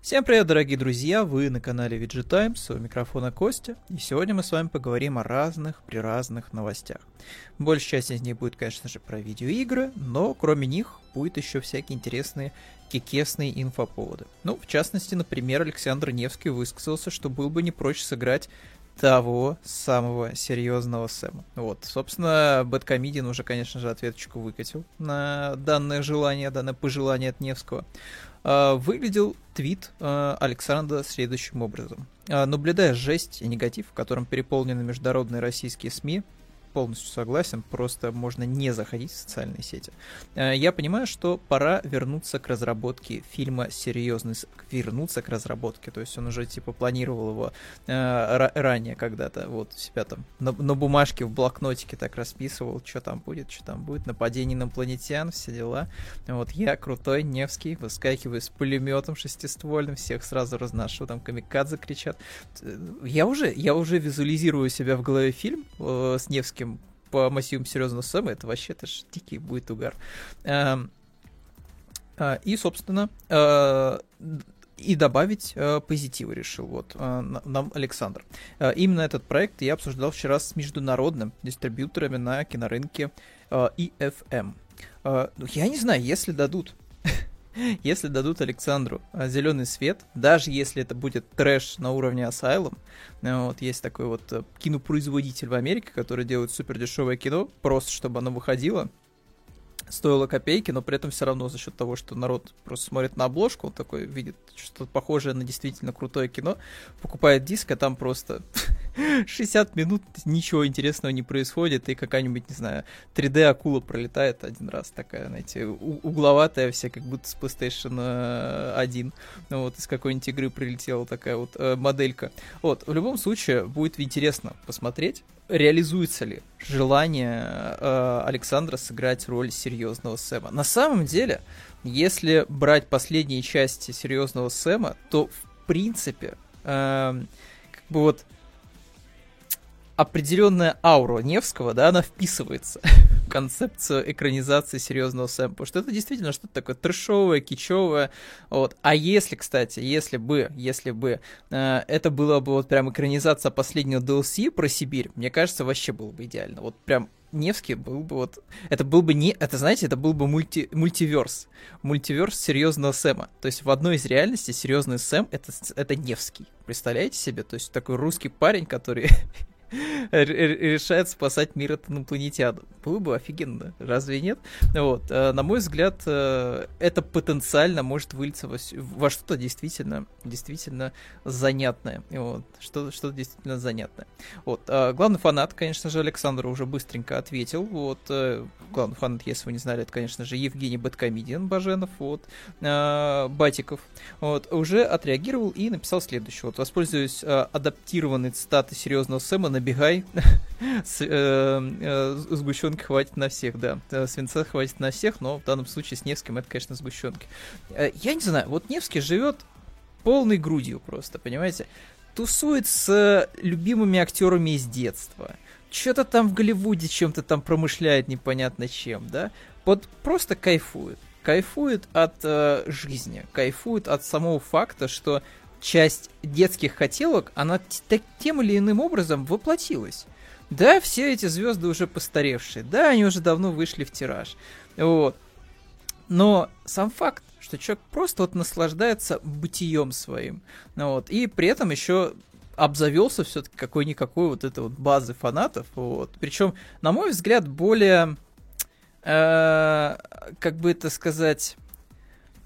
Всем привет, дорогие друзья! Вы на канале VG Times, у микрофона Костя, и сегодня мы с вами поговорим о разных при разных новостях. Большая часть из них будет, конечно же, про видеоигры, но кроме них будет еще всякие интересные кекесные инфоповоды. Ну, в частности, например, Александр Невский высказался, что был бы не прочь сыграть того самого серьезного Сэма. Вот, собственно, Бэткомедиан уже, конечно же, ответочку выкатил на данное желание, данное пожелание от Невского. А, выглядел твит а, Александра следующим образом. А, Наблюдая жесть и негатив, которым переполнены международные российские СМИ, полностью согласен, просто можно не заходить в социальные сети. Э, я понимаю, что пора вернуться к разработке фильма серьезный, вернуться к разработке, то есть он уже типа планировал его э, ранее когда-то, вот себя там на, на бумажке в блокнотике так расписывал, что там будет, что там будет, нападение инопланетян, все дела. Вот я крутой, Невский, выскакиваю с пулеметом шестиствольным, всех сразу разношу, там камикадзе кричат. Э, я уже, я уже визуализирую себя в голове фильм э, с Невским Невским по массивам серьезного Сэма, это вообще это ж дикий будет угар. Эм, э, и, собственно, э, и добавить э, позитива решил вот нам Александр. Именно этот проект я обсуждал вчера с международным дистрибьюторами на кинорынке э, EFM. Э, ну, я не знаю, если дадут если дадут Александру а, зеленый свет, даже если это будет трэш на уровне Asylum, э, вот есть такой вот э, кинопроизводитель в Америке, который делает супер дешевое кино, просто чтобы оно выходило, стоило копейки, но при этом все равно за счет того, что народ просто смотрит на обложку, он такой видит что-то похожее на действительно крутое кино, покупает диск, а там просто 60 минут ничего интересного не происходит, и какая-нибудь, не знаю, 3D-акула пролетает один раз, такая, знаете, угловатая вся, как будто с PlayStation 1, ну, вот из какой-нибудь игры прилетела такая вот э, моделька. Вот, в любом случае, будет интересно посмотреть, реализуется ли желание э, Александра сыграть роль серьезного Сэма. На самом деле, если брать последние части серьезного Сэма, то в принципе, э, как бы вот определенная аура Невского, да, она вписывается в концепцию экранизации серьезного потому что это действительно что-то такое трешовое, кичевое, вот. А если, кстати, если бы, если бы э, это было бы вот прям экранизация последнего DLC про Сибирь, мне кажется, вообще было бы идеально. Вот прям Невский был бы вот... Это был бы не... Это, знаете, это был бы мульти... мультиверс. Мультиверс серьезного Сэма. То есть в одной из реальностей серьезный Сэм это, это Невский. Представляете себе? То есть такой русский парень, который решает спасать мир от инопланетян. Было бы офигенно, разве нет? Вот, э, на мой взгляд, э, это потенциально может вылиться во, во что-то действительно, действительно занятное. Вот, что-то, что действительно занятное. Вот, э, главный фанат, конечно же, Александр уже быстренько ответил. Вот, главный фанат, если вы не знали, это, конечно же, Евгений Бэткомедиан Баженов, вот, Батиков, вот, уже отреагировал и написал следующее. Вот, воспользуюсь адаптированной цитатой серьезного Сэма набегай. С, э, э, сгущенки хватит на всех, да. Э, свинца хватит на всех, но в данном случае с Невским это, конечно, сгущенки. Э, я не знаю, вот Невский живет полной грудью просто, понимаете? Тусует с любимыми актерами из детства. Что-то там в Голливуде чем-то там промышляет непонятно чем, да? Вот просто кайфует. Кайфует от э, жизни, кайфует от самого факта, что часть детских хотелок, она тем или иным образом воплотилась. Да, все эти звезды уже постаревшие, да, они уже давно вышли в тираж. Вот. Но сам факт, что человек просто вот наслаждается бытием своим. Вот, и при этом еще обзавелся все-таки какой-никакой вот этой вот базы фанатов. Вот. Причем, на мой взгляд, более, э, как бы это сказать,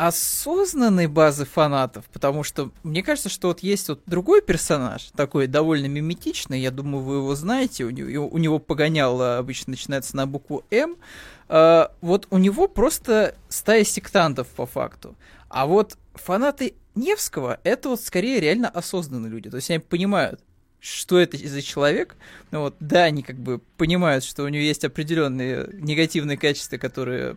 осознанной базы фанатов, потому что мне кажется, что вот есть вот другой персонаж, такой довольно миметичный, я думаю, вы его знаете, у него, у него погоняло обычно начинается на букву М, э, вот у него просто стая сектантов по факту, а вот фанаты Невского это вот скорее реально осознанные люди, то есть они понимают, что это за человек. Ну вот, да, они как бы понимают, что у него есть определенные негативные качества, которые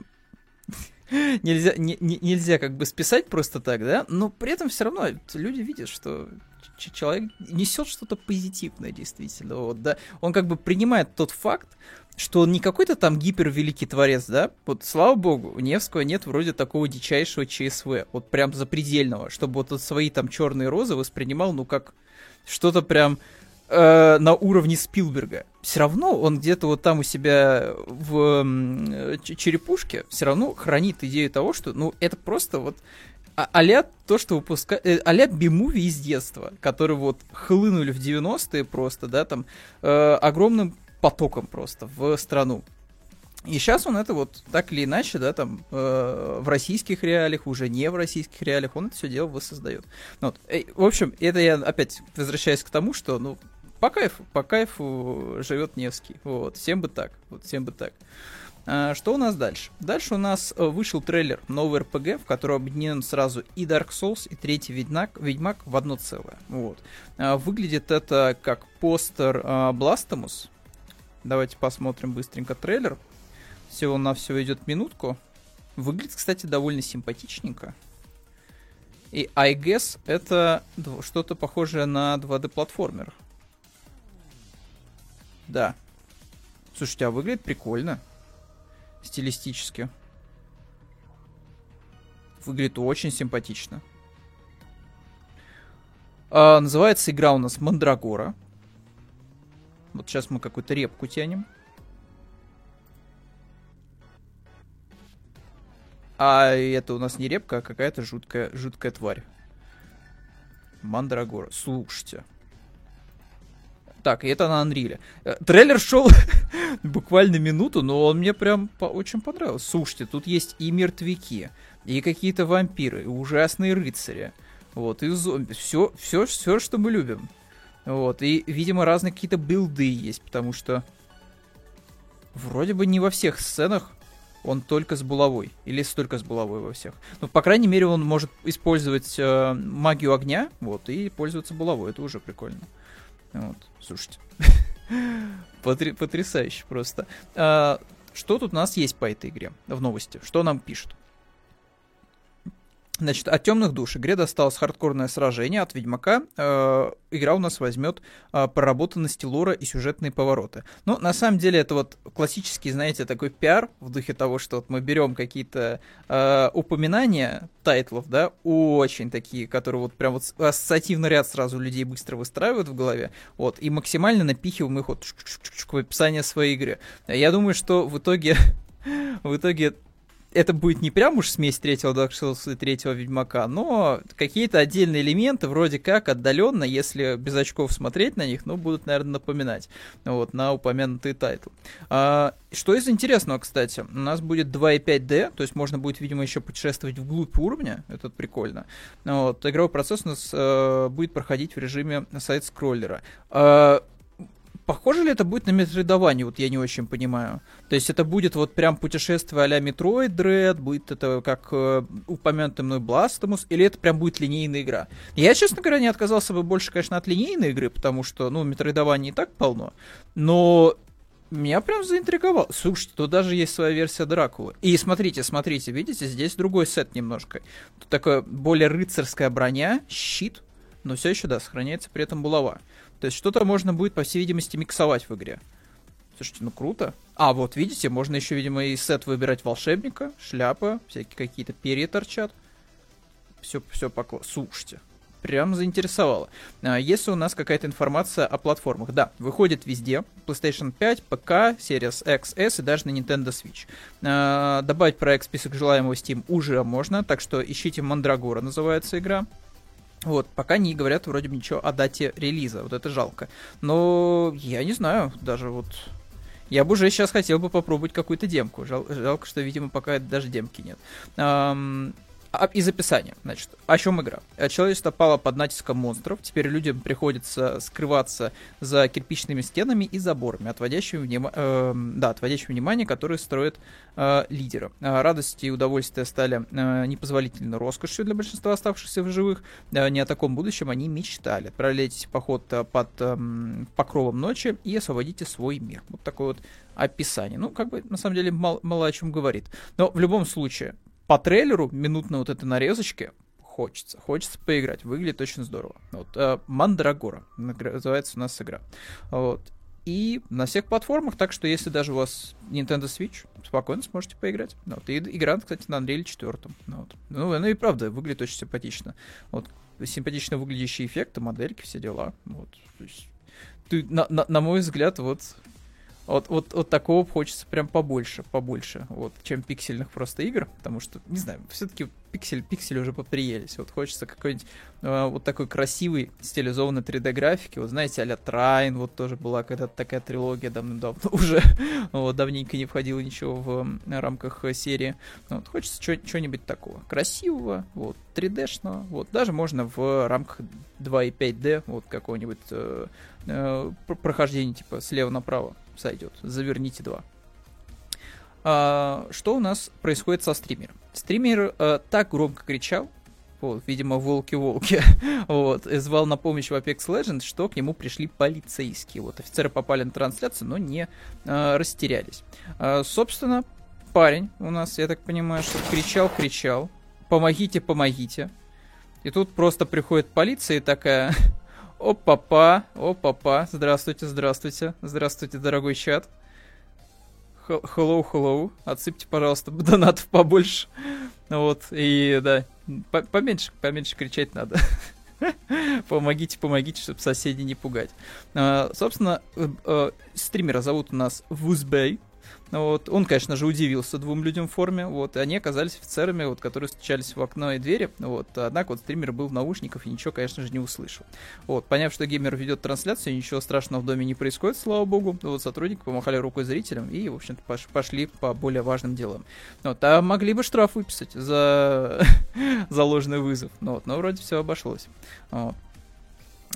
нельзя, не, не, нельзя как бы списать просто так, да, но при этом все равно люди видят, что человек несет что-то позитивное, действительно. Вот, да. Он как бы принимает тот факт, что он не какой-то там гипервеликий творец, да? Вот, слава богу, у Невского нет вроде такого дичайшего ЧСВ, вот прям запредельного, чтобы вот свои там черные розы воспринимал, ну, как что-то прям э, на уровне Спилберга. Все равно он где-то вот там у себя в э, черепушке все равно хранит идею того, что, ну, это просто вот а, а то, что выпускают, э, а би-муви из детства, которые вот хлынули в 90-е просто, да, там, э, огромным потоком просто в страну. И сейчас он это вот так или иначе, да, там, э, в российских реалиях, уже не в российских реалиях, он это все дело воссоздает. Ну, вот. Э, в общем, это я опять возвращаюсь к тому, что, ну, по кайфу, по кайфу живет Невский. Вот, всем бы так, вот, всем бы так. А, что у нас дальше? Дальше у нас э, вышел трейлер нового РПГ, в котором объединен сразу и Dark Souls, и третий Ведьмак, Ведьмак в одно целое. Вот. А, выглядит это как постер а, Blasphemous, Давайте посмотрим быстренько трейлер. Всего на все идет минутку. Выглядит, кстати, довольно симпатичненько. И I guess это что-то похожее на 2D-платформер. Да. Слушайте, а выглядит прикольно. Стилистически. Выглядит очень симпатично. А, называется игра у нас Мандрагора. Вот сейчас мы какую-то репку тянем. А это у нас не репка, а какая-то жуткая, жуткая тварь. Мандрагора. Слушайте. Так, и это на Анриле. Э, трейлер шел буквально минуту, но он мне прям по очень понравился. Слушайте, тут есть и мертвяки, и какие-то вампиры, и ужасные рыцари. Вот, и зомби. Все, все, все, что мы любим. Вот, и, видимо, разные какие-то билды есть, потому что вроде бы не во всех сценах он только с булавой. Или только с булавой во всех. Ну, по крайней мере, он может использовать э, магию огня, вот, и пользоваться булавой. Это уже прикольно. Вот, слушайте. Потрясающе просто. А, что тут у нас есть по этой игре в новости? Что нам пишут? Значит, от темных душ игре досталось хардкорное сражение от Ведьмака. Э, игра у нас возьмет э, проработанности лора и сюжетные повороты. Ну, на самом деле, это вот классический, знаете, такой пиар в духе того, что вот мы берем какие-то э, упоминания тайтлов, да, очень такие, которые вот прям вот ассоциативный ряд сразу людей быстро выстраивают в голове, вот, и максимально напихиваем их вот в описание своей игры. Я думаю, что в итоге в итоге это будет не прям уж смесь третьего Dark Souls и третьего Ведьмака, но какие-то отдельные элементы, вроде как отдаленно, если без очков смотреть на них, ну, будут, наверное, напоминать вот, на упомянутый title. А, что из интересного, кстати, у нас будет 2.5D, то есть можно будет, видимо, еще путешествовать вглубь уровня, это прикольно. Вот, игровой процесс у нас э, будет проходить в режиме сайд-скроллера. Э, Похоже ли это будет на метроидвания, вот я не очень понимаю. То есть это будет вот прям путешествие а-ля Metroid Dread, будет это как э, упомянутый мной Blasphemous, или это прям будет линейная игра. Я, честно говоря, не отказался бы больше, конечно, от линейной игры, потому что, ну, метроидование и так полно. Но меня прям заинтриговал. Слушайте, тут даже есть своя версия Дракулы. И смотрите, смотрите, видите, здесь другой сет немножко. Тут такая более рыцарская броня, щит, но все еще, да, сохраняется при этом булава. То есть что-то можно будет, по всей видимости, миксовать в игре. Слушайте, ну круто. А, вот видите, можно еще, видимо, и сет выбирать волшебника, шляпа, всякие какие-то перья торчат. Все, все покло... Слушайте, прям заинтересовало. А, если у нас какая-то информация о платформах, да, выходит везде. PlayStation 5, ПК, Series X, S и даже на Nintendo Switch. А, добавить проект в список желаемого Steam уже можно, так что ищите Мандрагора, называется игра. Вот, пока не говорят вроде бы ничего о дате релиза, вот это жалко. Но я не знаю, даже вот... Я бы уже сейчас хотел бы попробовать какую-то демку. Жал, жалко, что, видимо, пока даже демки нет. А, из описания, значит, о чем игра? Э, человечество пало под натиском монстров, теперь людям приходится скрываться за кирпичными стенами и заборами, отводящими, вним... э, да, отводящими внимание, которые строят э, лидеры. Э, радости и удовольствия стали э, непозволительной роскошью для большинства оставшихся в живых. Э, не о таком будущем они мечтали. Отправляйтесь в поход э, под э, покровом ночи и освободите свой мир. Вот такое вот описание. Ну, как бы, на самом деле, мало, мало о чем говорит. Но в любом случае, по трейлеру, минутной вот этой нарезочке, хочется. Хочется поиграть. Выглядит очень здорово. Вот. Э, Мандрагора называется у нас игра. Вот. И на всех платформах, так что если даже у вас Nintendo Switch, спокойно сможете поиграть. Ну вот. И игра, кстати, на Unreal 4. Ну, вот. ну, она и правда выглядит очень симпатично. Вот. Симпатично выглядящие эффекты, модельки, все дела. Вот. То есть, ты, на, на, на мой взгляд, вот вот, вот, вот такого хочется прям побольше, побольше, вот, чем пиксельных просто игр, потому что, не знаю, все-таки пиксель, пиксель уже поприелись, вот хочется какой-нибудь э, вот такой красивый, стилизованной 3D-графики, вот знаете, а-ля Трайн, вот тоже была когда-то такая трилогия давно-давно уже, вот, давненько не входило ничего в э, рамках серии, вот, хочется чего-нибудь такого, красивого, вот, 3D-шного, вот, даже можно в рамках 2.5D, вот, какого-нибудь э, э, прохождения, типа, слева направо, сойдет. Заверните два. А, что у нас происходит со стримером? Стример а, так громко кричал, вот, видимо, волки-волки, вот, и звал на помощь в Apex Legends, что к нему пришли полицейские. Вот, офицеры попали на трансляцию, но не а, растерялись. А, собственно, парень у нас, я так понимаю, что кричал, кричал, помогите, помогите. И тут просто приходит полиция и такая, Опа-па, опа-па. Здравствуйте, здравствуйте. Здравствуйте, дорогой чат. Hello, hello. Отсыпьте, пожалуйста, донатов побольше. Вот, и да, поменьше, поменьше кричать надо. помогите, помогите, чтобы соседей не пугать. А, собственно, э, э, стримера зовут у нас Вузбей. Вот. Он, конечно же, удивился двум людям в форме, вот, и они оказались офицерами, вот, которые стучались в окно и двери, вот, однако вот стример был в наушниках и ничего, конечно же, не услышал. Вот, поняв, что геймер ведет трансляцию, ничего страшного в доме не происходит, слава богу, вот, сотрудники помахали рукой зрителям и, в общем-то, пош пошли по более важным делам. Вот, а могли бы штраф выписать за, за ложный вызов, ну, вот, но вроде все обошлось. Вот.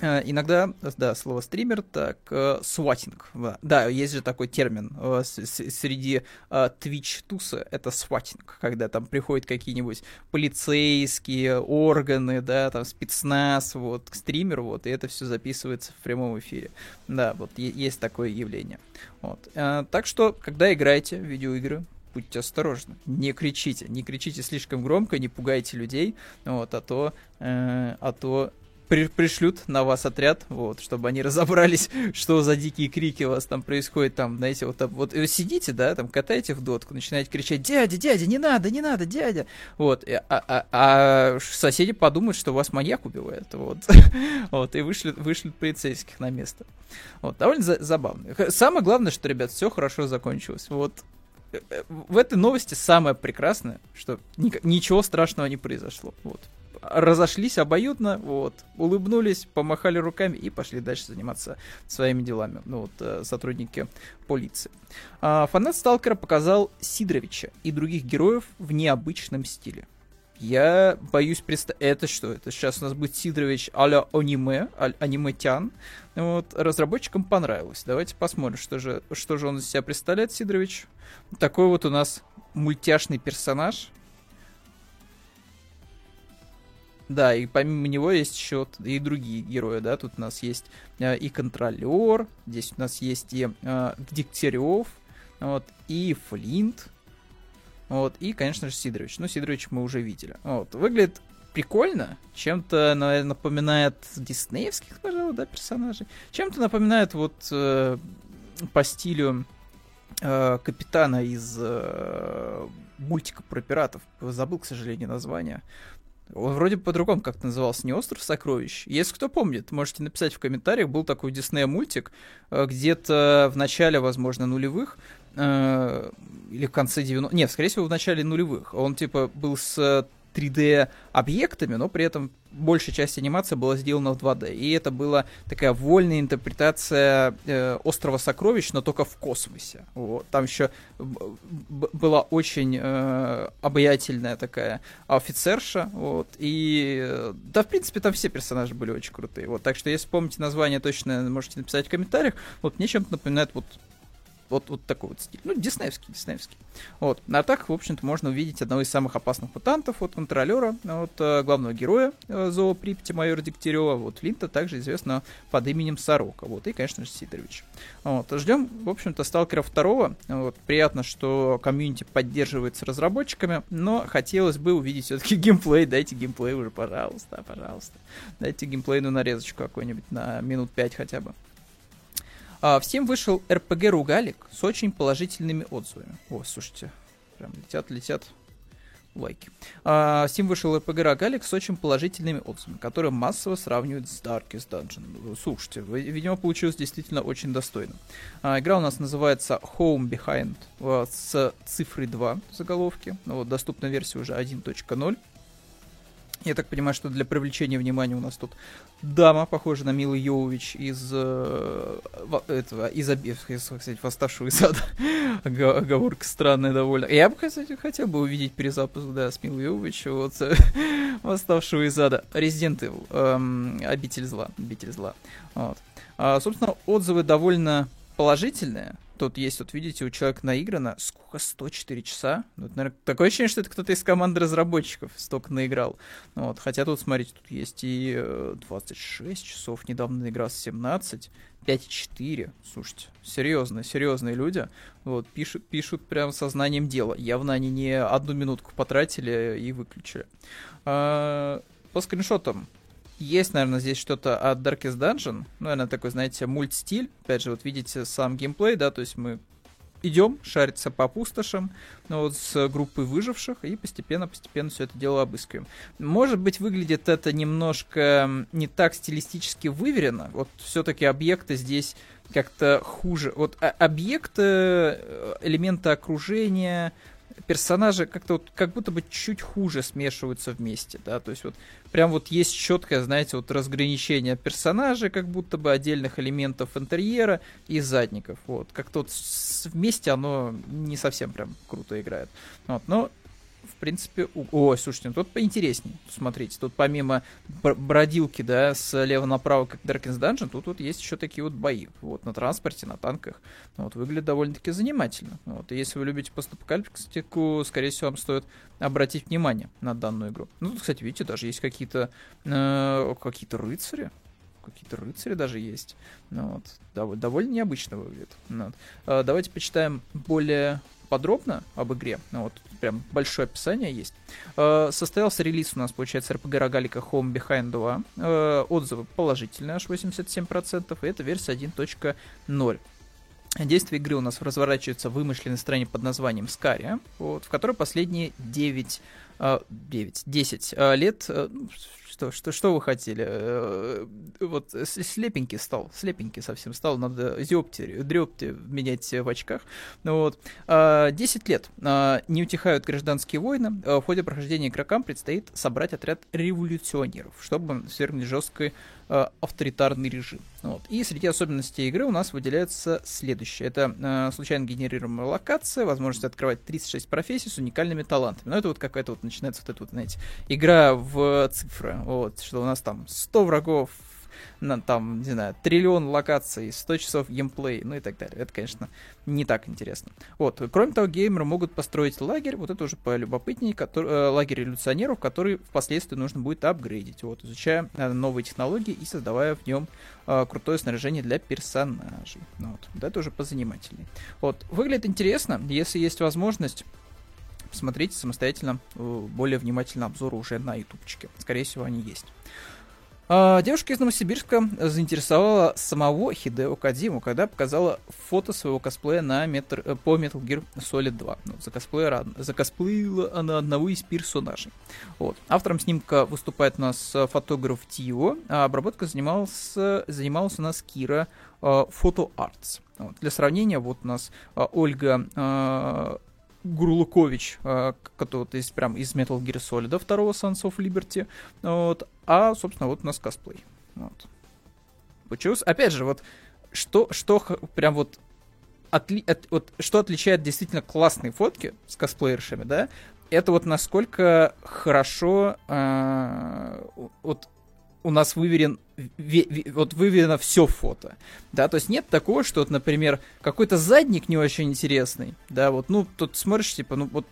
Э, иногда, да, слово стример, так, э, сватинг. Да, есть же такой термин э, среди Twitch-туса, это сватинг, когда там приходят какие-нибудь полицейские органы, да, там спецназ, вот, к стримеру, вот, и это все записывается в прямом эфире. Да, вот, есть такое явление. Вот. Так что, когда играете в видеоигры, будьте осторожны, не кричите, не кричите слишком громко, не пугайте людей, вот, а то, а то при, пришлют на вас отряд, вот, чтобы они разобрались, что за дикие крики у вас там происходят, там, знаете, вот, вот вы сидите, да, там, катаете в дотку, начинаете кричать, дядя, дядя, не надо, не надо, дядя, вот, а, а, а соседи подумают, что вас маньяк убивает, вот, вот, и вышлют, вышлют полицейских на место. Вот, довольно за забавно. Самое главное, что, ребят, все хорошо закончилось, вот, э, э, в этой новости самое прекрасное, что ничего страшного не произошло. Вот разошлись обоюдно, вот, улыбнулись, помахали руками и пошли дальше заниматься своими делами. Ну вот, э, сотрудники полиции. А, фанат Сталкера показал Сидоровича и других героев в необычном стиле. Я боюсь представить... Это что? Это сейчас у нас будет Сидорович а-ля аниме, а аниметян. Вот, разработчикам понравилось. Давайте посмотрим, что же, что же он из себя представляет, Сидорович. Такой вот у нас мультяшный персонаж. Да, и помимо него есть еще и другие герои, да, тут у нас есть э, и Контролер, здесь у нас есть и э, Дегтярев, вот, и Флинт, вот, и, конечно же, Сидорович. Ну, Сидорович мы уже видели. Вот, выглядит прикольно, чем-то, напоминает диснеевских, пожалуй, да, персонажей, чем-то напоминает вот э, по стилю э, капитана из э, мультика про пиратов. Забыл, к сожалению, название. Он вроде по-другому как-то назывался, не «Остров сокровищ». Если кто помнит, можете написать в комментариях. Был такой Дисней мультик э, где-то в начале, возможно, нулевых, э, или в конце 90 Нет, скорее всего, в начале нулевых. Он, типа, был с 3D-объектами, но при этом большая часть анимации была сделана в 2D. И это была такая вольная интерпретация э, острова сокровищ, но только в космосе. Вот. Там еще была очень э, обаятельная такая офицерша. Вот. И э, да, в принципе, там все персонажи были очень крутые. Вот. Так что, если помните название точно, можете написать в комментариях. Вот мне чем-то напоминает вот вот, вот такой вот стиль. Ну, диснеевский, диснеевский. Вот. А так, в общем-то, можно увидеть одного из самых опасных мутантов, вот контролера, вот э, главного героя э, Зоо Припяти, майора Дегтярева, вот Флинта, также известно под именем Сорока, вот, и, конечно же, Сидорович. Вот. Ждем, в общем-то, Сталкера второго. Вот. Приятно, что комьюнити поддерживается разработчиками, но хотелось бы увидеть все-таки геймплей. Дайте геймплей уже, пожалуйста, пожалуйста. Дайте геймплейную нарезочку какой-нибудь на минут 5 хотя бы. А, всем вышел RPG Ругалик с очень положительными отзывами. О, слушайте, прям летят, летят лайки. А, Steam вышел RPG Рогалик с очень положительными отзывами, которые массово сравнивают с Darkest Dungeon. Слушайте, видимо, получилось действительно очень достойно. А, игра у нас называется Home Behind а, с цифрой 2 в заголовке. Вот, доступна версия уже 1.0. Я так понимаю, что для привлечения внимания у нас тут дама, похожая на Милу Йовович из э, этого, из, из, кстати, восставшего из ада. Оговорка странная довольно. Я бы, кстати, хотел бы увидеть перезапуск, да, с Милой Йовович, вот, восставшего из ада. Evil, эм, обитель зла, обитель зла. Вот. А, собственно, отзывы довольно положительные, Тут есть, вот видите, у человека наиграно сколько, 104 часа? Ну, это, наверное, такое ощущение, что это кто-то из команды разработчиков столько наиграл. Ну вот. Хотя тут, смотрите, тут есть и 26 э, часов, недавно наиграл 17, 5,4. Слушайте, серьезно, серьезные люди. Вот, пишут, пишут прям сознанием дела. Явно они не одну минутку потратили и выключили. А, по скриншотам есть, наверное, здесь что-то от Darkest Dungeon. Ну, наверное, такой, знаете, мультстиль. Опять же, вот видите сам геймплей, да, то есть мы идем шариться по пустошам, ну, вот с группой выживших, и постепенно-постепенно все это дело обыскиваем. Может быть, выглядит это немножко не так стилистически выверено. Вот все-таки объекты здесь как-то хуже. Вот а, объекты, э, элементы окружения, персонажи как-то вот как будто бы чуть хуже смешиваются вместе, да, то есть вот прям вот есть четкое, знаете, вот разграничение персонажей, как будто бы отдельных элементов интерьера и задников, вот, как-то вот вместе оно не совсем прям круто играет, вот, но в принципе, о, слушайте, ну тут поинтереснее. Смотрите, тут помимо бродилки, да, слева направо, как Darkest Dungeon, тут вот есть еще такие вот бои. Вот, на транспорте, на танках. Ну, вот, выглядит довольно-таки занимательно. Вот, и если вы любите постапокалиптику, скорее всего, вам стоит обратить внимание на данную игру. Ну, тут, кстати, видите, даже есть какие-то э, какие-то рыцари. Какие-то рыцари даже есть. Ну, вот, дов- довольно необычно выглядит. Ну, вот. э, давайте почитаем более подробно об игре, ну, вот прям большое описание есть. Э, состоялся релиз у нас, получается, RPG Рогалика Home Behind 2. Э, отзывы положительные, аж 87%, и это версия 1.0. Действие игры у нас разворачивается в вымышленной стране под названием Скария, вот, в которой последние 9, 9 10 лет э, что, что, что вы хотели? Э, вот слепенький стал, слепенький совсем стал, надо зёбти, дрёбти менять в очках. Ну вот. 10 а, лет а, не утихают гражданские войны. А, в ходе прохождения игрокам предстоит собрать отряд революционеров, чтобы свергнуть жесткой авторитарный режим. Вот. И среди особенностей игры у нас выделяется следующее. Это э, случайно генерируемая локация, возможность открывать 36 профессий с уникальными талантами. Ну, это вот какая-то вот начинается вот эта вот, знаете, игра в цифры. Вот, что у нас там 100 врагов, на, там, не знаю, триллион локаций, 100 часов геймплей, ну и так далее. Это, конечно, не так интересно. Вот. Кроме того, геймеры могут построить лагерь, вот это уже полюбопытнее, который, э, лагерь революционеров, который впоследствии нужно будет апгрейдить, вот, изучая э, новые технологии и создавая в нем э, крутое снаряжение для персонажей. Ну, вот. вот это уже позанимательнее. Вот. Выглядит интересно, если есть возможность посмотрите самостоятельно э, более внимательно обзоры уже на ютубчике. Скорее всего, они есть. А, девушка из Новосибирска заинтересовала самого Хидео Кадзиму, когда показала фото своего косплея на метр, э, по Metal Gear Solid 2. Ну, закосплеила, закосплеила она одного из персонажей. Вот. Автором снимка выступает у нас фотограф Тио, а обработка занималась, занималась у нас Кира uh, Arts. Вот. Для сравнения, вот у нас Ольга Гурлукович, а, который вот из, прям из Metal Gear Solid, второго Sons of Liberty, вот, а, собственно, вот у нас косплей. Вот. Получилось, опять же, вот, что, что прям вот, отли, от, вот, что отличает действительно классные фотки с косплеершами, да, это вот насколько хорошо э, вот у нас выверен вот выведено все фото, да, то есть нет такого, что, вот, например, какой-то задник не очень интересный, да, вот, ну, тут смотришь, типа, ну, вот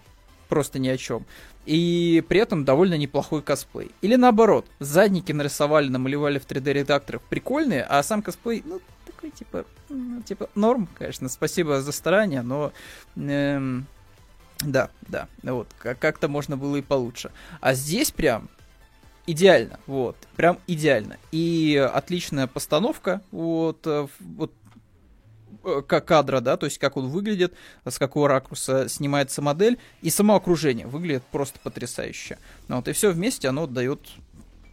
просто ни о чем. И при этом довольно неплохой косплей. Или наоборот, задники нарисовали, намалевали в 3D-редакторах прикольные, а сам косплей, ну, такой, типа, ну, типа, норм, конечно, спасибо за старание, но... Эм, да, да, вот, как-то можно было и получше. А здесь прям идеально, вот, прям идеально. И отличная постановка, вот, э, вот э, кадра, да, то есть как он выглядит, с какого ракурса снимается модель, и само окружение выглядит просто потрясающе. Ну, вот, и все вместе оно дает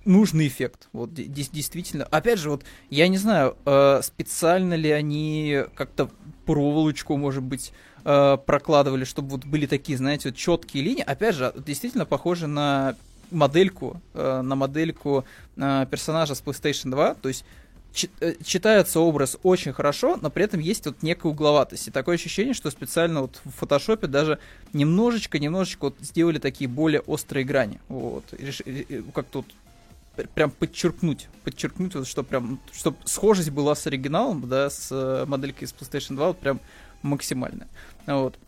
нужный эффект. Вот действительно. Опять же, вот я не знаю, э, специально ли они как-то проволочку, может быть, прокладывали, чтобы вот были такие, знаете, вот четкие линии. Опять же, действительно похоже на модельку, э, на модельку э, персонажа с PlayStation 2, то есть э, читается образ очень хорошо, но при этом есть вот некая угловатость. И такое ощущение, что специально вот в фотошопе даже немножечко, немножечко вот сделали такие более острые грани. Вот. Как тут прям подчеркнуть, подчеркнуть, вот, что прям, чтобы схожесть была с оригиналом, да, с моделькой из PlayStation 2, вот прям максимальная. Вот.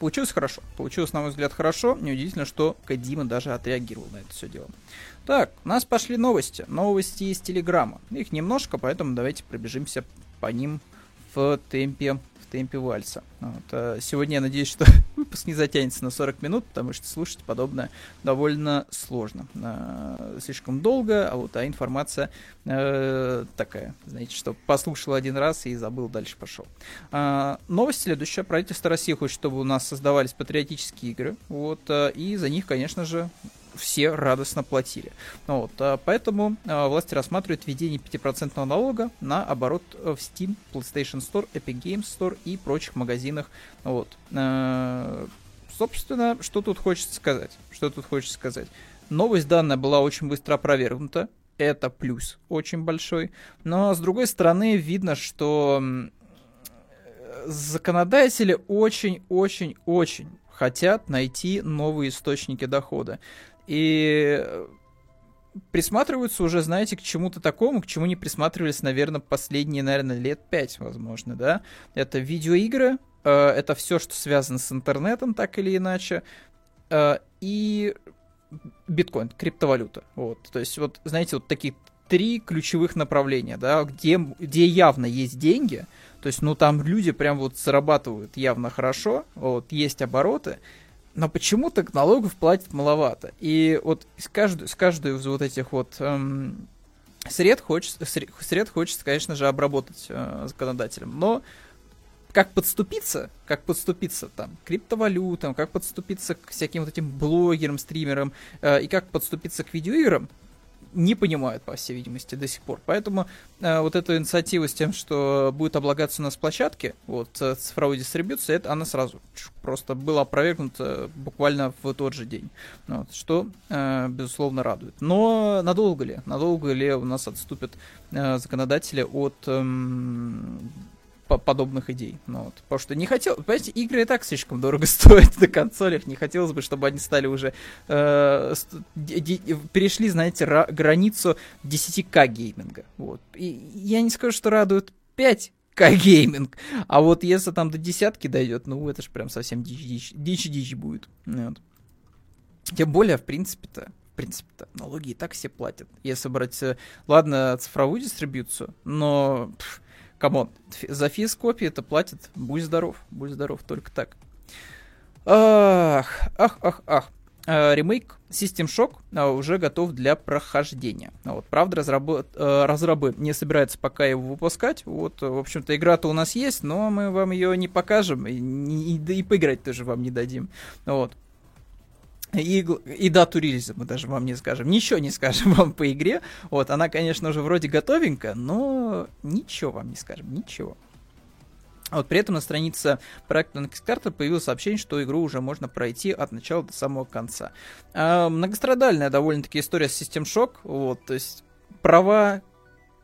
Получилось хорошо. Получилось, на мой взгляд, хорошо. Неудивительно, что Кадима даже отреагировал на это все дело. Так, у нас пошли новости. Новости из Телеграма. Их немножко, поэтому давайте пробежимся по ним в темпе темпе вальса. Вот. А сегодня я надеюсь, что выпуск не затянется на 40 минут, потому что слушать подобное довольно сложно. А, слишком долго, а вот а информация э, такая, знаете, что послушал один раз и забыл, дальше пошел. А, новость следующая. Правительство России хочет, чтобы у нас создавались патриотические игры. Вот, и за них, конечно же, все радостно платили. Ну вот, а, поэтому а, власти рассматривают введение 5% налога на оборот э, в Steam, PlayStation Store, Epic Games Store и прочих магазинах. Вот. А, собственно, что тут хочется сказать? Что тут хочется сказать? Новость данная была очень быстро опровергнута. Это плюс очень большой. Но, с другой стороны, видно, что законодатели очень-очень-очень хотят найти новые источники дохода и присматриваются уже, знаете, к чему-то такому, к чему не присматривались, наверное, последние, наверное, лет пять, возможно, да. Это видеоигры, э, это все, что связано с интернетом, так или иначе, э, и биткоин, криптовалюта. Вот, то есть, вот, знаете, вот такие три ключевых направления, да, где, где явно есть деньги, то есть, ну, там люди прям вот зарабатывают явно хорошо, вот, есть обороты, но почему-то налогов платят маловато. И вот с каждой, с каждой из вот этих вот эм, сред, хочется, сред хочется, конечно же, обработать э, законодателем. Но как подступиться, как подступиться там к криптовалютам, как подступиться к всяким вот этим блогерам, стримерам э, и как подступиться к видеоиграм, не понимают, по всей видимости, до сих пор. Поэтому э, вот эта инициатива с тем, что будет облагаться у нас площадки, вот, э, цифровой дистрибьюции, это она сразу просто была опровергнута буквально в тот же день. Вот, что, э, безусловно, радует. Но надолго ли? Надолго ли у нас отступят э, законодатели от э, подобных идей. Ну, вот. Потому что не хотел, понимаете, игры и так слишком дорого стоят на консолях, не хотелось бы, чтобы они стали уже э, перешли, знаете, границу 10к гейминга. Вот. И я не скажу, что радует 5 к гейминг. А вот если там до десятки дойдет, ну это же прям совсем дичь-дичь, будет. Вот. Тем более, в принципе-то, в принципе-то, налоги и так все платят. Если брать, э, ладно, цифровую дистрибьюцию, но пф, come on, за физ копии это платит. Будь здоров, будь здоров, только так. Ах, ах, ах, ах. А, ремейк System Shock а, уже готов для прохождения. Вот, правда, разрабы, а, разрабы не собираются пока его выпускать. Вот, в общем-то, игра-то у нас есть, но мы вам ее не покажем и, и, и поиграть тоже вам не дадим. Вот. И, и дату релиза мы даже вам не скажем. Ничего не скажем вам по игре. Вот, она, конечно, уже вроде готовенькая, но ничего вам не скажем, ничего. Вот при этом на странице проекта на Kickstarter появилось сообщение, что игру уже можно пройти от начала до самого конца. А, многострадальная довольно-таки история с System Shock. Вот, то есть права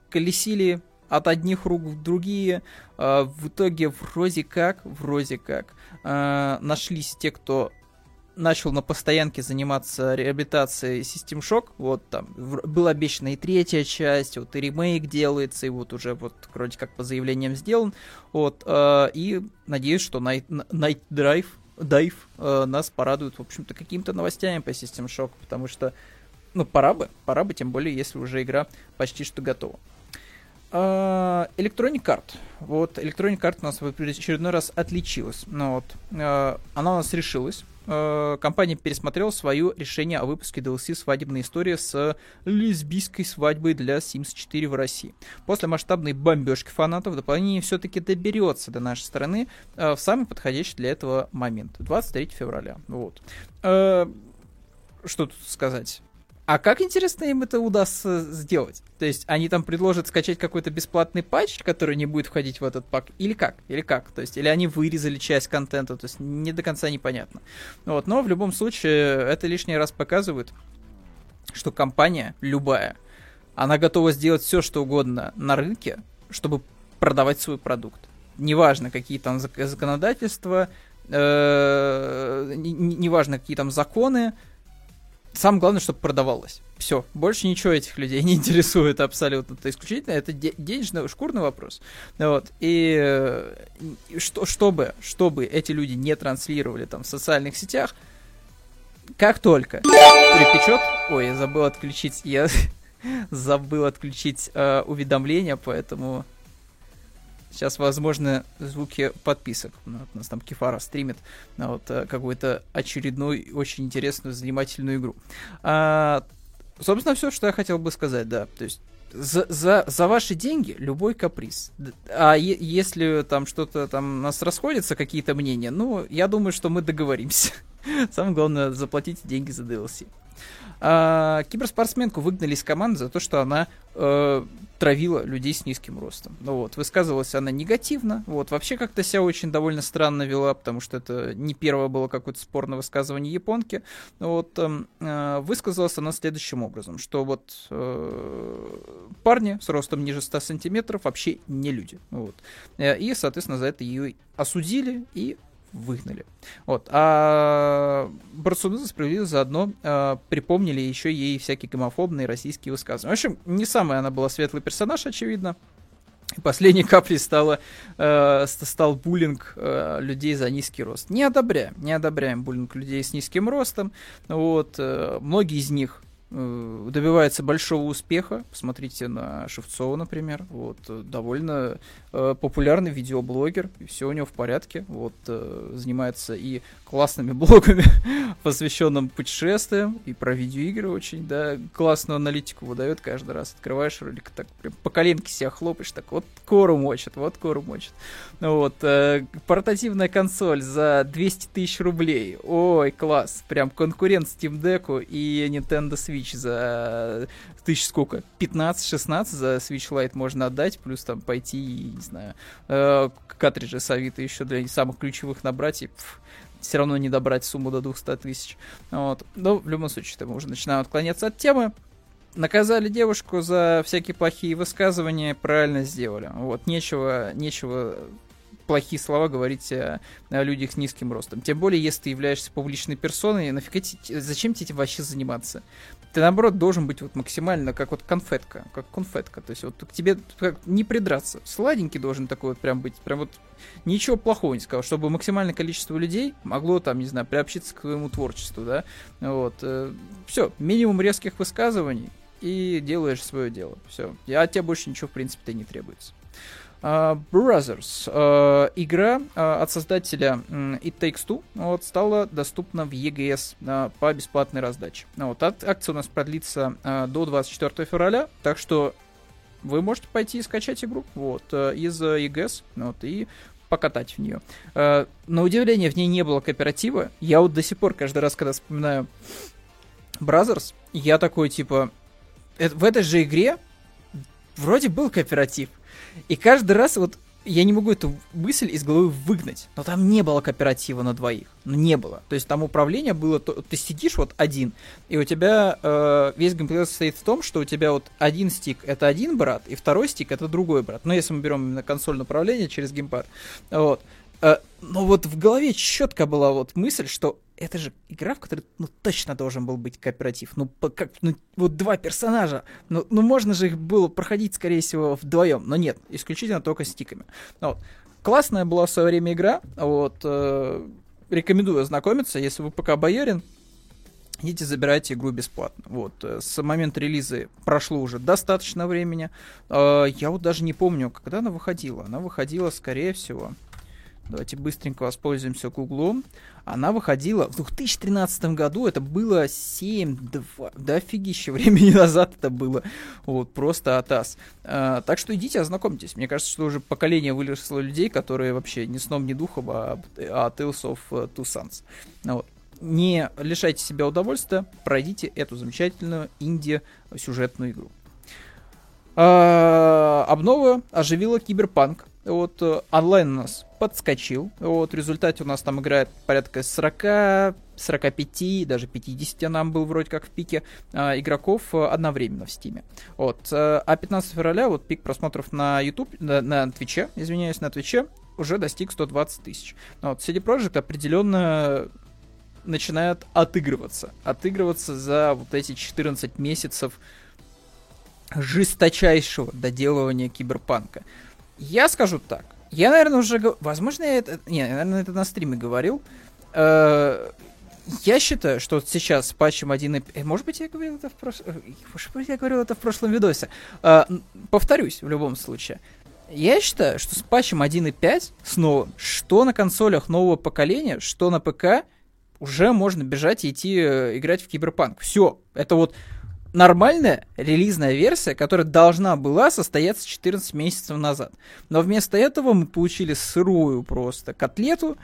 колесили от одних рук в другие. А, в итоге вроде как, вроде как, а, нашлись те, кто начал на постоянке заниматься реабилитацией System Shock. Вот там была обещана и третья часть, вот и ремейк делается, и вот уже вот вроде как по заявлениям сделан. Вот, э, и надеюсь, что Night, Night Drive, Dive э, нас порадует, в общем-то, какими-то новостями по System Shock, потому что, ну, пора бы, пора бы, тем более, если уже игра почти что готова. Uh, Electronic Art. Вот Electronic Art у нас в очередной раз отличилась. Ну, вот, uh, она у нас решилась. Uh, компания пересмотрела свое решение о выпуске DLC «Свадебная история» с лесбийской свадьбой для Sims 4 в России. После масштабной бомбежки фанатов дополнение все-таки доберется до нашей страны uh, в самый подходящий для этого момент. 23 февраля. Вот. Uh, что тут сказать? А как интересно им это удастся сделать? То есть они там предложат скачать какой-то бесплатный патч, который не будет входить в этот пак, или как? Или как? То есть, или они вырезали часть контента, то есть не до конца непонятно. Вот, но в любом случае это лишний раз показывает, что компания любая, она готова сделать все, что угодно на рынке, чтобы продавать свой продукт. Неважно, какие там законодательства, э, неважно, какие там законы, Самое главное, чтобы продавалось. Все, больше ничего этих людей не интересует абсолютно. Это исключительно это денежный, шкурный вопрос. Вот. И, что, чтобы, чтобы эти люди не транслировали там в социальных сетях, как только припечет... Ой, я забыл отключить... Я забыл отключить э, уведомления, поэтому Сейчас, возможно, звуки подписок. У нас там Кефара стримит на вот э, какую-то очередную, очень интересную, занимательную игру. А, собственно, все, что я хотел бы сказать, да. То есть за, за, за ваши деньги любой каприз. А е- если там что-то там у нас расходятся, какие-то мнения, ну, я думаю, что мы договоримся. Самое главное, заплатить деньги за DLC. А, киберспортсменку выгнали из команды за то, что она э, травила людей с низким ростом. Ну вот, высказывалась она негативно, вот, вообще как-то себя очень довольно странно вела, потому что это не первое было какое-то спорное высказывание японки. Вот, эм, э, высказалась она следующим образом, что вот э, парни с ростом ниже 100 сантиметров вообще не люди. Вот. Э, и, соответственно, за это ее осудили и выгнали. Вот. А борцуны за справедливость заодно э, припомнили еще ей всякие гомофобные российские высказывания. В общем, не самый она была светлый персонаж, очевидно. Последней каплей стало, э, стал буллинг э, людей за низкий рост. Не одобряем, не одобряем буллинг людей с низким ростом. Вот, э, многие из них добивается большого успеха. Посмотрите на Шевцова, например. Вот, э, довольно э, популярный видеоблогер, и все у него в порядке. Вот, э, занимается и классными блогами, посвященным путешествиям, и про видеоигры очень, да, классную аналитику выдает каждый раз. Открываешь ролик, так прям по коленке себя хлопаешь, так вот кору мочит, вот кору мочит. Вот, э, портативная консоль за 200 тысяч рублей. Ой, класс. Прям конкурент Steam Deck и Nintendo Switch Switch за тысяч сколько? 15-16 за Switch Lite можно отдать, плюс там пойти, не знаю, э, картриджи с Авито еще для самых ключевых набрать, и все равно не добрать сумму до 200 тысяч. Вот. Но в любом случае, мы уже начинаем отклоняться от темы. Наказали девушку за всякие плохие высказывания, правильно сделали. Вот, нечего, нечего плохие слова говорить о, о людях с низким ростом. Тем более, если ты являешься публичной персоной, нафига зачем тебе этим вообще заниматься? Ты, наоборот, должен быть вот максимально как вот конфетка, как конфетка. То есть вот к тебе как, не придраться. Сладенький должен такой вот прям быть. Прям вот ничего плохого не сказал, чтобы максимальное количество людей могло там, не знаю, приобщиться к твоему творчеству, да. Вот. Э, все, минимум резких высказываний и делаешь свое дело. Все. А от тебя больше ничего, в принципе-то не требуется. Uh, Brothers. Uh, игра uh, от создателя It Takes Two вот, стала доступна в EGS по бесплатной раздаче. Вот, от, акция у нас продлится до 24 февраля, так что вы можете пойти и скачать игру вот, из EGS вот, и покатать в нее. На удивление, в ней не было кооператива. Я вот до сих пор, каждый раз, когда вспоминаю Brothers, я такой, типа, в этой же игре вроде был кооператив. И каждый раз вот я не могу эту мысль из головы выгнать. Но там не было кооператива на двоих. Ну, не было. То есть там управление было... То, ты сидишь вот один, и у тебя э, весь геймплей состоит в том, что у тебя вот один стик — это один брат, и второй стик — это другой брат. Ну, если мы берем именно консольное управление через геймпад. Вот. Э, но вот в голове четко была вот мысль, что это же игра, в которой ну, точно должен был быть кооператив. Ну, как, ну, вот два персонажа. Ну, ну, можно же их было проходить, скорее всего, вдвоем. Но нет, исключительно только стиками. Ну, вот. Классная была в свое время игра. Вот, э, рекомендую ознакомиться, если вы пока боярин. Идите, забирайте игру бесплатно. Вот, э, с момента релиза прошло уже достаточно времени. Э, я вот даже не помню, когда она выходила. Она выходила, скорее всего, Давайте быстренько воспользуемся Гуглом. Она выходила в 2013 году, это было 7, 2, да офигище, времени назад это было. Вот, просто атас. А, так что идите, ознакомьтесь. Мне кажется, что уже поколение выросло людей, которые вообще ни сном, ни духом, а, а Tales of Two Sons. Вот. Не лишайте себя удовольствия, пройдите эту замечательную инди-сюжетную игру. А, обнова оживила Киберпанк. Вот э, онлайн у нас подскочил. Вот, в результате у нас там играет порядка 40, 45, даже 50 нам был вроде как в пике э, игроков э, одновременно в Стиме. Вот. Э, а 15 февраля вот пик просмотров на YouTube, на, на Твиче, извиняюсь, на Твиче уже достиг 120 тысяч. Вот. CD Projekt определенно начинает отыгрываться. Отыгрываться за вот эти 14 месяцев жесточайшего доделывания киберпанка. Я скажу так. Я, наверное, уже... Возможно, я это... Не, я, наверное, это на стриме говорил. Э, я считаю, что сейчас с патчем 1 э, Может быть, я говорил это в прошлом... Э, может быть, я говорил это в прошлом видосе. Повторюсь, в любом случае. Я считаю, что с патчем 1.5 снова, что на консолях нового поколения, что на ПК, уже можно бежать и идти играть в Киберпанк. Все. Это вот нормальная релизная версия, которая должна была состояться 14 месяцев назад. Но вместо этого мы получили сырую просто котлету,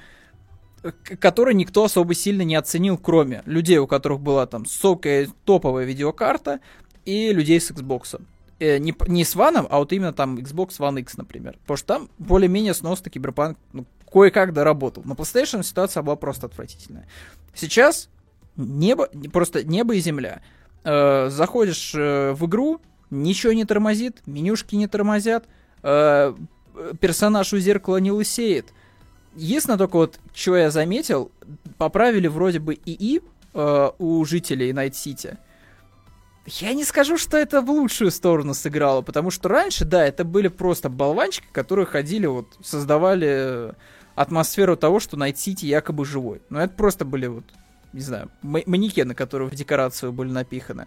которую никто особо сильно не оценил, кроме людей, у которых была там сокая топовая видеокарта, и людей с Xbox. Э, не, не с One, а вот именно там Xbox One X, например. Потому что там более-менее сносно Киберпанк ну, кое-как доработал. На PlayStation ситуация была просто отвратительная. Сейчас небо, просто небо и земля э, заходишь э, в игру, ничего не тормозит, менюшки не тормозят, э, персонаж у зеркала не лысеет. Единственное только вот, что я заметил, поправили вроде бы ИИ э, у жителей Найт Сити. Я не скажу, что это в лучшую сторону сыграло, потому что раньше, да, это были просто болванчики, которые ходили, вот, создавали атмосферу того, что Найт Сити якобы живой. Но это просто были вот не знаю, манекены, которые в декорацию были напиханы.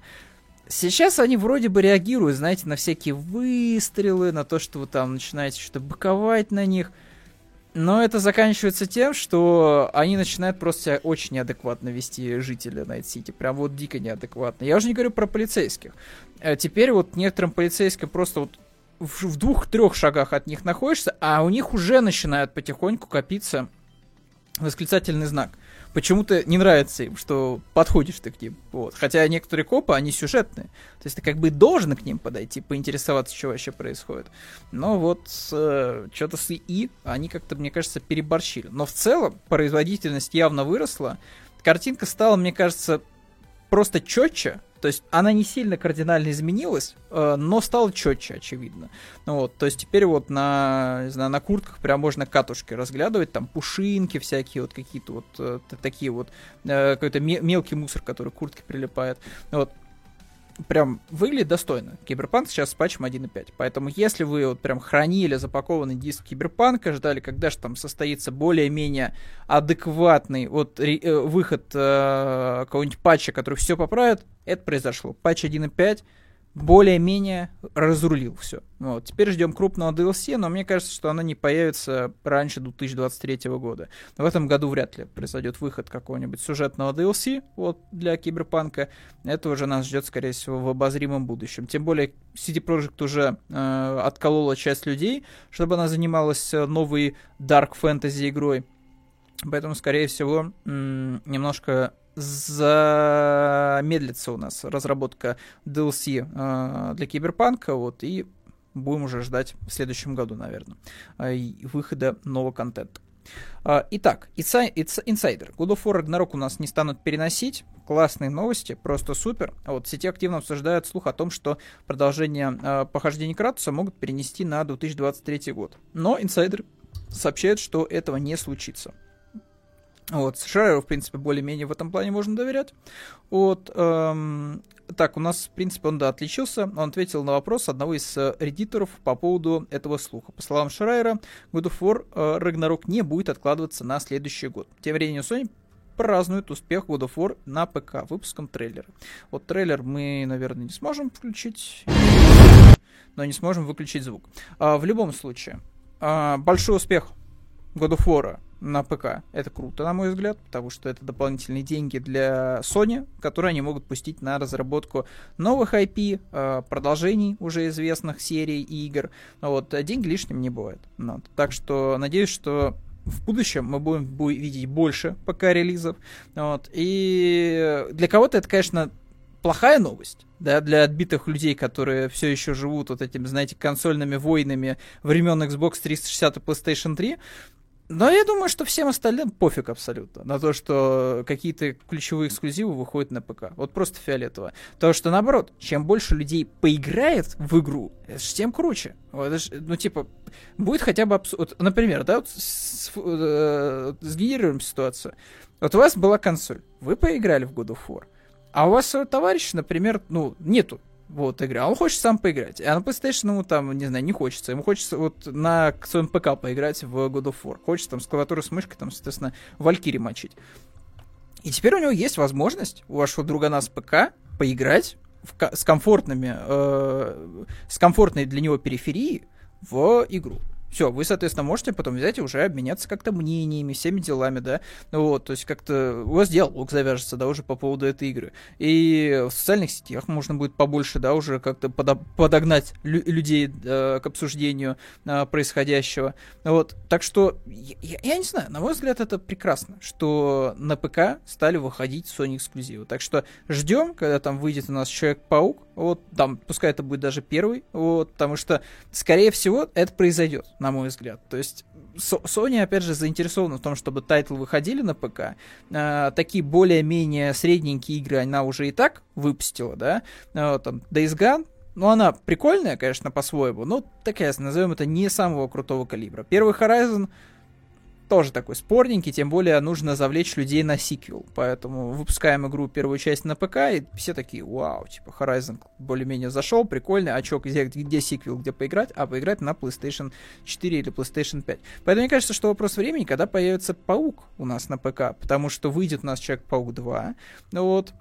Сейчас они вроде бы реагируют, знаете, на всякие выстрелы, на то, что вы там начинаете что-то боковать на них. Но это заканчивается тем, что они начинают просто очень неадекватно вести жители Найт-Сити. Прям вот дико неадекватно. Я уже не говорю про полицейских. Э, теперь вот некоторым полицейским просто вот в, в двух-трех шагах от них находишься, а у них уже начинает потихоньку копиться восклицательный знак почему-то не нравится им, что подходишь ты к ним. Вот. Хотя некоторые копы, они сюжетные. То есть ты как бы должен к ним подойти, поинтересоваться, что вообще происходит. Но вот э, что-то с ИИ они как-то, мне кажется, переборщили. Но в целом производительность явно выросла. Картинка стала, мне кажется, просто четче, то есть она не сильно кардинально изменилась, э, но стала четче, очевидно. Ну, вот, то есть теперь вот на, не знаю, на куртках прям можно катушки разглядывать, там пушинки всякие, вот какие-то вот э, такие вот, э, какой-то мелкий мусор, который к куртке прилипает. Вот, прям выглядит достойно. Киберпанк сейчас с патчем 1.5. Поэтому если вы вот прям хранили запакованный диск Киберпанка, ждали, когда же там состоится более-менее адекватный вот э, выход э, какого-нибудь патча, который все поправит, это произошло. Патч 1.5 более-менее разрулил все. Вот. Теперь ждем крупного DLC, но мне кажется, что оно не появится раньше 2023 года. В этом году вряд ли произойдет выход какого-нибудь сюжетного DLC вот, для Киберпанка. Это уже нас ждет, скорее всего, в обозримом будущем. Тем более, CD Projekt уже э, отколола часть людей, чтобы она занималась э, новой Dark Fantasy игрой. Поэтому, скорее всего, немножко замедлится у нас разработка DLC э, для Киберпанка, вот, и будем уже ждать в следующем году, наверное, э, выхода нового контента. Э, итак, инсайдер. God of War Ragnarok у нас не станут переносить. Классные новости, просто супер. Вот в сети активно обсуждают слух о том, что продолжение э, похождений Кратуса могут перенести на 2023 год. Но инсайдер сообщает, что этого не случится. Вот, Шрайеру, в принципе, более-менее в этом плане можно доверять. Вот, эм, так, у нас, в принципе, он, да, отличился. Он ответил на вопрос одного из э, редиторов по поводу этого слуха. По словам Шрайера, God of War э, Ragnarok не будет откладываться на следующий год. Тем временем Sony празднует успех God of War на ПК выпуском трейлера. Вот трейлер мы, наверное, не сможем включить, но не сможем выключить звук. А, в любом случае, а, большой успех God of War на ПК. Это круто, на мой взгляд, потому что это дополнительные деньги для Sony, которые они могут пустить на разработку новых IP, э, продолжений уже известных серий и игр. Вот, а деньги лишним не бывает. Вот. Так что надеюсь, что в будущем мы будем видеть больше ПК-релизов. Вот. И для кого-то это, конечно, плохая новость, да, для отбитых людей, которые все еще живут вот этими, знаете, консольными войнами времен Xbox 360 и PlayStation 3, но я думаю, что всем остальным пофиг абсолютно на то, что какие-то ключевые эксклюзивы выходят на ПК. Вот просто фиолетово. То, что наоборот, чем больше людей поиграет в игру, тем круче. Вот, это ж, ну, типа, будет хотя бы... Абс... Вот, например, да, вот с, э, сгенерируем ситуацию. Вот у вас была консоль, вы поиграли в God of War, а у вас товарищ, например, ну, нету вот игры, а он хочет сам поиграть. А на PlayStation ему там, не знаю, не хочется. Ему хочется вот на своем ПК поиграть в God of War. Хочется там с клавиатурой с мышкой, там, соответственно, Валькири мочить. И теперь у него есть возможность у вашего друга на с ПК поиграть в, с комфортными, э, с комфортной для него периферией в игру. Все, вы, соответственно, можете потом взять и уже обменяться как-то мнениями, всеми делами, да. Вот, то есть как-то у вас диалог завяжется, да, уже по поводу этой игры. И в социальных сетях можно будет побольше, да, уже как-то подо- подогнать лю- людей э, к обсуждению э, происходящего. Вот, так что, я, я не знаю, на мой взгляд, это прекрасно, что на ПК стали выходить Sony эксклюзивы. Так что ждем, когда там выйдет у нас Человек-паук, вот, там, пускай это будет даже первый, вот, потому что, скорее всего, это произойдет на мой взгляд. То есть Sony, опять же, заинтересована в том, чтобы тайтлы выходили на ПК. А, такие более-менее средненькие игры она уже и так выпустила, да. А, там Days Gone, ну, она прикольная, конечно, по-своему, но такая, назовем это, не самого крутого калибра. Первый Horizon тоже такой спорненький, тем более нужно завлечь людей на сиквел. Поэтому выпускаем игру первую часть на ПК, и все такие, вау, типа Horizon более-менее зашел, прикольный, а чё, где, где сиквел, где поиграть? А поиграть на PlayStation 4 или PlayStation 5. Поэтому мне кажется, что вопрос времени, когда появится Паук у нас на ПК, потому что выйдет у нас Человек-паук 2, вот,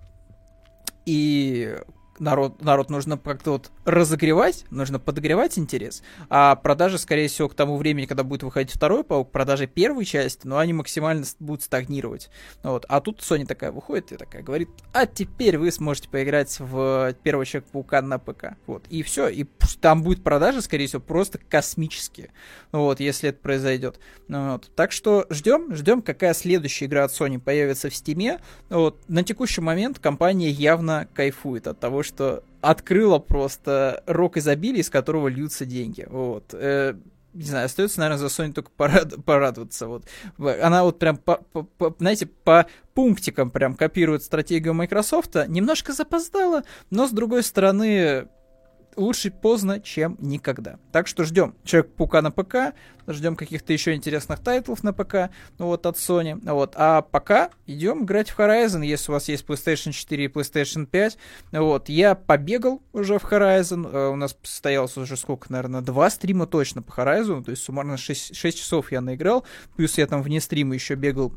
и народ, народ нужно как-то вот разогревать, нужно подогревать интерес, а продажи, скорее всего, к тому времени, когда будет выходить второй паук, продажи первой части, но ну, они максимально будут стагнировать. Вот. А тут Sony такая выходит и такая говорит, а теперь вы сможете поиграть в первого Человека-паука на ПК. Вот. И все, и там будет продажи, скорее всего, просто космические, вот, если это произойдет. Вот. Так что ждем, ждем, какая следующая игра от Sony появится в Стиме. Вот. На текущий момент компания явно кайфует от того, что открыла просто рок изобилия, из которого льются деньги. Вот. Э, не знаю, остается, наверное, за Sony только порад... порадоваться. Вот. Она вот прям, по, по, по, знаете, по пунктикам прям копирует стратегию Microsoft. Немножко запоздала, но, с другой стороны, лучше поздно, чем никогда. Так что ждем Человек-паука на ПК, ждем каких-то еще интересных тайтлов на ПК, ну вот от Sony. Вот. А пока идем играть в Horizon, если у вас есть PlayStation 4 и PlayStation 5. Вот. Я побегал уже в Horizon, uh, у нас состоялось уже сколько, наверное, два стрима точно по Horizon, то есть суммарно 6, 6 часов я наиграл, плюс я там вне стрима еще бегал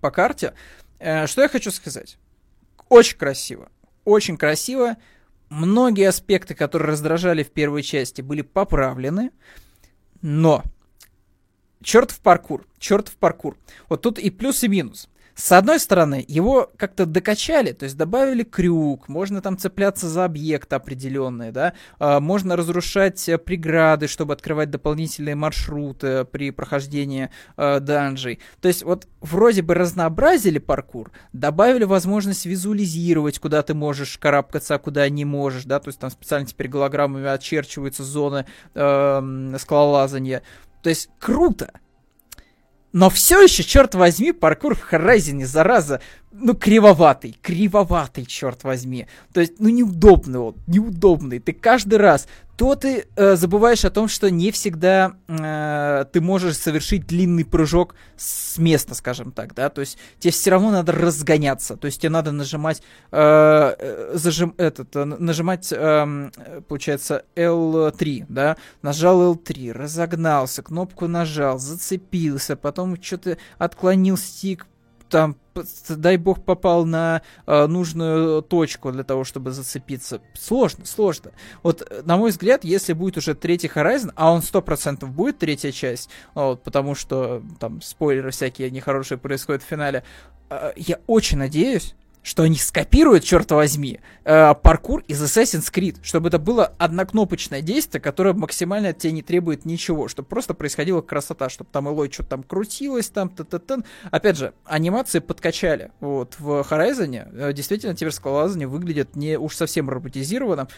по карте. Uh, что я хочу сказать? Очень красиво. Очень красиво многие аспекты, которые раздражали в первой части, были поправлены, но черт в паркур, черт в паркур. Вот тут и плюс, и минус. С одной стороны, его как-то докачали, то есть добавили крюк, можно там цепляться за объекты определенные, да, а, можно разрушать э, преграды, чтобы открывать дополнительные маршруты при прохождении э, данжей. То есть вот вроде бы разнообразили паркур, добавили возможность визуализировать, куда ты можешь карабкаться, а куда не можешь, да, то есть там специально теперь голограммами очерчиваются зоны э, скалолазания. То есть круто, но все еще, черт возьми, паркур в Horizon, зараза, ну, кривоватый, кривоватый, черт возьми. То есть, ну, неудобный он, неудобный. Ты каждый раз то ты э, забываешь о том, что не всегда э, ты можешь совершить длинный прыжок с места, скажем так, да, то есть тебе все равно надо разгоняться, то есть тебе надо нажимать, э, э зажим, этот, э, нажимать, э, получается, L3, да, нажал L3, разогнался, кнопку нажал, зацепился, потом что-то отклонил стик, там, дай бог, попал на э, нужную точку для того, чтобы зацепиться. Сложно, сложно. Вот, на мой взгляд, если будет уже третий Horizon, а он 100% будет третья часть, вот, потому что там спойлеры всякие нехорошие происходят в финале, э, я очень надеюсь, что они скопируют, черт возьми, э, паркур из Assassin's Creed, чтобы это было однокнопочное действие, которое максимально от тебя не требует ничего, чтобы просто происходила красота, чтобы там Элой что-то там крутилось, там т т т Опять же, анимации подкачали. Вот, в Horizon э, действительно теперь скалолазание выглядит не уж совсем роботизированным,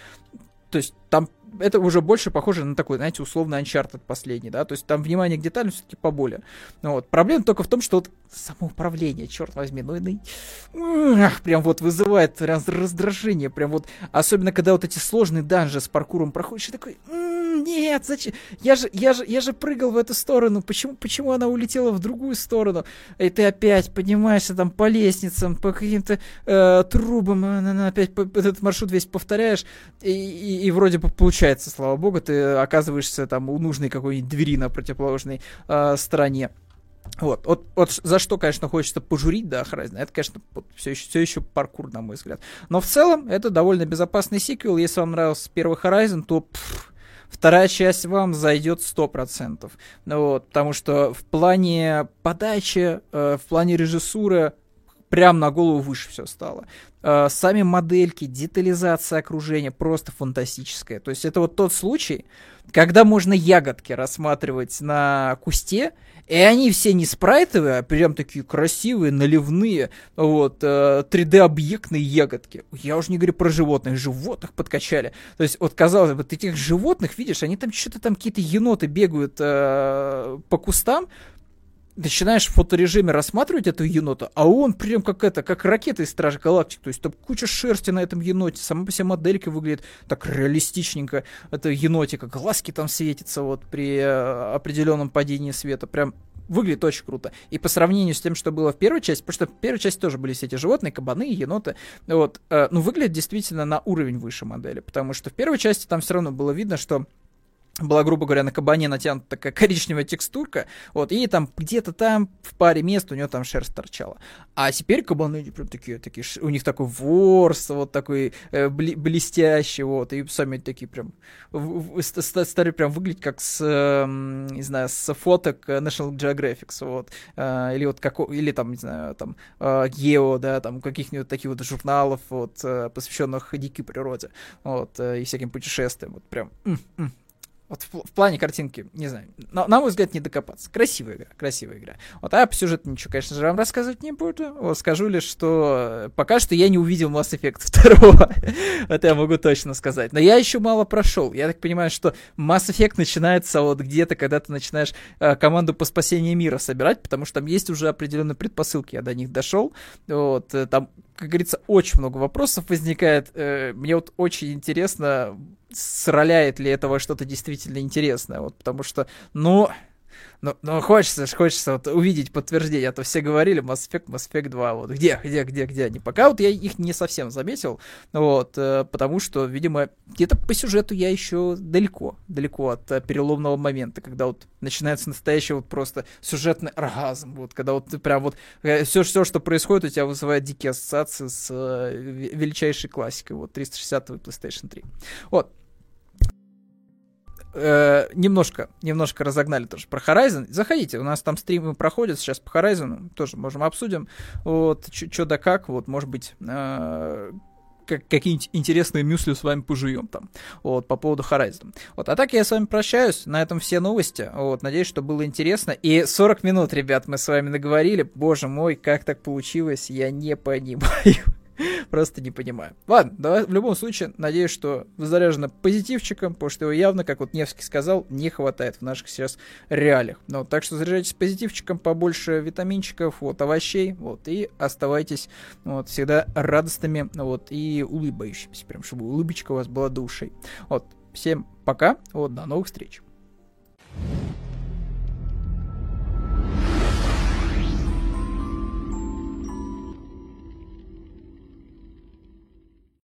то есть там это уже больше похоже на такой, знаете, условно Uncharted последний, да, то есть там внимание к деталям все-таки поболее. Ну, вот. Проблема только в том, что вот самоуправление, черт возьми, ну, ну ах, прям вот вызывает раз, раздражение, прям вот, особенно когда вот эти сложные данжи с паркуром проходишь, и такой, нет, зачем, я же, я же, я же прыгал в эту сторону, почему, почему она улетела в другую сторону, и ты опять поднимаешься там по лестницам, по каким-то э, трубам, э, опять этот маршрут весь повторяешь, и, и, и вроде бы получается слава богу, ты оказываешься там у нужной какой-нибудь двери на противоположной э, стороне. Вот, вот, вот за что, конечно, хочется пожурить, да, Horizon, это, конечно, все, еще, все еще паркур, на мой взгляд. Но в целом, это довольно безопасный сиквел. Если вам нравился первый Horizon, то пфф, вторая часть вам зайдет 100%. Ну, вот, потому что в плане подачи, э, в плане режиссуры прям на голову выше все стало. Э, сами модельки, детализация окружения просто фантастическая. То есть это вот тот случай, когда можно ягодки рассматривать на кусте, и они все не спрайтовые, а прям такие красивые, наливные, вот, 3D-объектные э, ягодки. Я уже не говорю про животных, животных подкачали. То есть, вот, казалось бы, вот этих животных, видишь, они там что-то там какие-то еноты бегают э, по кустам, начинаешь в фоторежиме рассматривать эту енота, а он прям как это, как ракета из Стражи Галактик, то есть там куча шерсти на этом еноте, сама по себе моделька выглядит так реалистичненько, это енотика, глазки там светятся вот при э, определенном падении света, прям выглядит очень круто. И по сравнению с тем, что было в первой части, потому что в первой части тоже были все эти животные, кабаны, еноты, вот, э, ну, выглядит действительно на уровень выше модели, потому что в первой части там все равно было видно, что была, грубо говоря, на кабане натянута такая коричневая текстурка, вот, и там где-то там в паре мест у него там шерсть торчала. А теперь кабаны прям такие, такие, у них такой ворс, вот такой э, блестящий, вот, и сами такие прям, стали прям выглядеть как с, э, не знаю, с фоток National Geographic, вот, э, или вот как, или там, не знаю, там, э, Гео, да, там, каких-нибудь таких вот журналов, вот, э, посвященных дикой природе, вот, э, и всяким путешествиям, вот, прям, м-м, вот в, в плане картинки, не знаю, на, на мой взгляд, не докопаться. Красивая игра, красивая игра. Вот, а по сюжету ничего, конечно же, вам рассказывать не буду. Вот, скажу лишь, что пока что я не увидел Mass Effect 2. Это я могу точно сказать. Но я еще мало прошел. Я так понимаю, что Mass Effect начинается вот где-то, когда ты начинаешь э, команду по спасению мира собирать, потому что там есть уже определенные предпосылки. Я до них дошел. Вот, э, там как говорится, очень много вопросов возникает. Э, мне вот очень интересно, сроляет ли этого что-то действительно интересное, вот, потому что, ну, но, но хочется, хочется вот увидеть подтверждение, а то все говорили Mass Effect, Mass Effect 2, вот где, где, где, где они. Пока вот я их не совсем заметил, вот, э, потому что, видимо, где-то по сюжету я еще далеко, далеко от э, переломного момента, когда вот начинается настоящий вот просто сюжетный оргазм, вот, когда вот ты прям вот все, э, все, что происходит, у тебя вызывает дикие ассоциации с величайшей классикой, вот, 360 PlayStation 3. Вот, э, немножко, немножко разогнали тоже про Horizon. Заходите, у нас там стримы проходят сейчас по Horizon, тоже можем обсудим. Вот, что да как, вот, может быть, э, как, какие-нибудь интересные мюсли с вами пожуем там, вот, по поводу Horizon. Вот, а так я с вами прощаюсь, на этом все новости, вот, надеюсь, что было интересно, и 40 минут, ребят, мы с вами наговорили, боже мой, как так получилось, я не понимаю. Просто не понимаю. Ладно, давай, в любом случае, надеюсь, что вы заряжены позитивчиком, потому что его явно, как вот Невский сказал, не хватает в наших сейчас реалиях. Ну, так что заряжайтесь позитивчиком, побольше витаминчиков, вот, овощей, вот, и оставайтесь, вот, всегда радостными, вот, и улыбающимися, прям, чтобы улыбочка у вас была душей. Вот, Всем пока, вот, до новых встреч.